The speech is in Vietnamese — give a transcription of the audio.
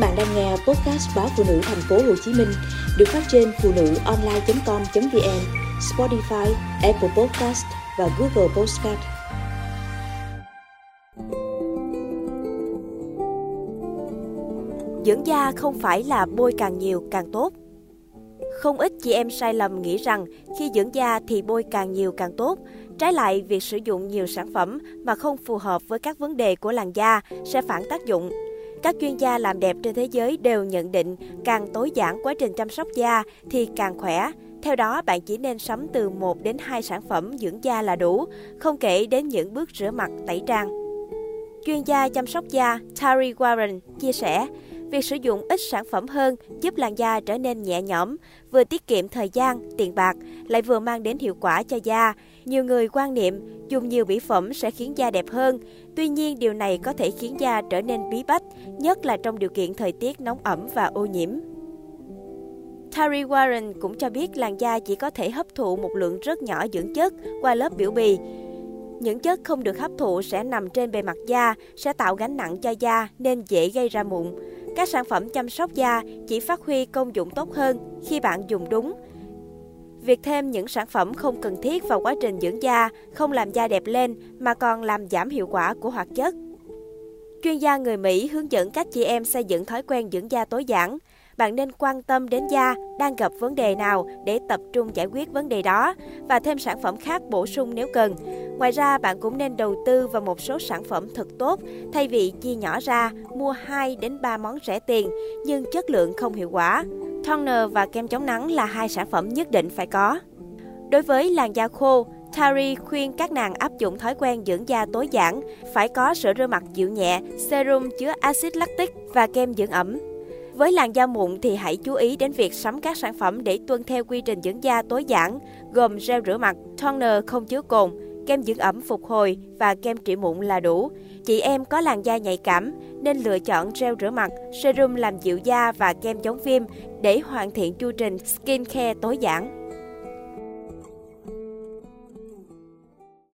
bạn đang nghe podcast báo phụ nữ thành phố Hồ Chí Minh được phát trên phụ nữ online.com.vn, Spotify, Apple Podcast và Google Podcast. Dưỡng da không phải là bôi càng nhiều càng tốt. Không ít chị em sai lầm nghĩ rằng khi dưỡng da thì bôi càng nhiều càng tốt. Trái lại, việc sử dụng nhiều sản phẩm mà không phù hợp với các vấn đề của làn da sẽ phản tác dụng. Các chuyên gia làm đẹp trên thế giới đều nhận định càng tối giản quá trình chăm sóc da thì càng khỏe. Theo đó, bạn chỉ nên sắm từ 1 đến 2 sản phẩm dưỡng da là đủ, không kể đến những bước rửa mặt, tẩy trang. Chuyên gia chăm sóc da Tari Warren chia sẻ, Việc sử dụng ít sản phẩm hơn giúp làn da trở nên nhẹ nhõm, vừa tiết kiệm thời gian, tiền bạc, lại vừa mang đến hiệu quả cho da. Nhiều người quan niệm dùng nhiều mỹ phẩm sẽ khiến da đẹp hơn. Tuy nhiên, điều này có thể khiến da trở nên bí bách, nhất là trong điều kiện thời tiết nóng ẩm và ô nhiễm. Terry Warren cũng cho biết làn da chỉ có thể hấp thụ một lượng rất nhỏ dưỡng chất qua lớp biểu bì. Những chất không được hấp thụ sẽ nằm trên bề mặt da, sẽ tạo gánh nặng cho da nên dễ gây ra mụn. Các sản phẩm chăm sóc da chỉ phát huy công dụng tốt hơn khi bạn dùng đúng. Việc thêm những sản phẩm không cần thiết vào quá trình dưỡng da, không làm da đẹp lên mà còn làm giảm hiệu quả của hoạt chất. Chuyên gia người Mỹ hướng dẫn các chị em xây dựng thói quen dưỡng da tối giản. Bạn nên quan tâm đến da đang gặp vấn đề nào để tập trung giải quyết vấn đề đó và thêm sản phẩm khác bổ sung nếu cần. Ngoài ra, bạn cũng nên đầu tư vào một số sản phẩm thật tốt thay vì chia nhỏ ra mua 2 đến 3 món rẻ tiền nhưng chất lượng không hiệu quả. Toner và kem chống nắng là hai sản phẩm nhất định phải có. Đối với làn da khô, Tari khuyên các nàng áp dụng thói quen dưỡng da tối giản, phải có sữa rửa mặt dịu nhẹ, serum chứa axit lactic và kem dưỡng ẩm. Với làn da mụn thì hãy chú ý đến việc sắm các sản phẩm để tuân theo quy trình dưỡng da tối giản, gồm gel rửa mặt, toner không chứa cồn, kem dưỡng ẩm phục hồi và kem trị mụn là đủ. Chị em có làn da nhạy cảm nên lựa chọn gel rửa mặt, serum làm dịu da và kem chống viêm để hoàn thiện chu trình skin care tối giản.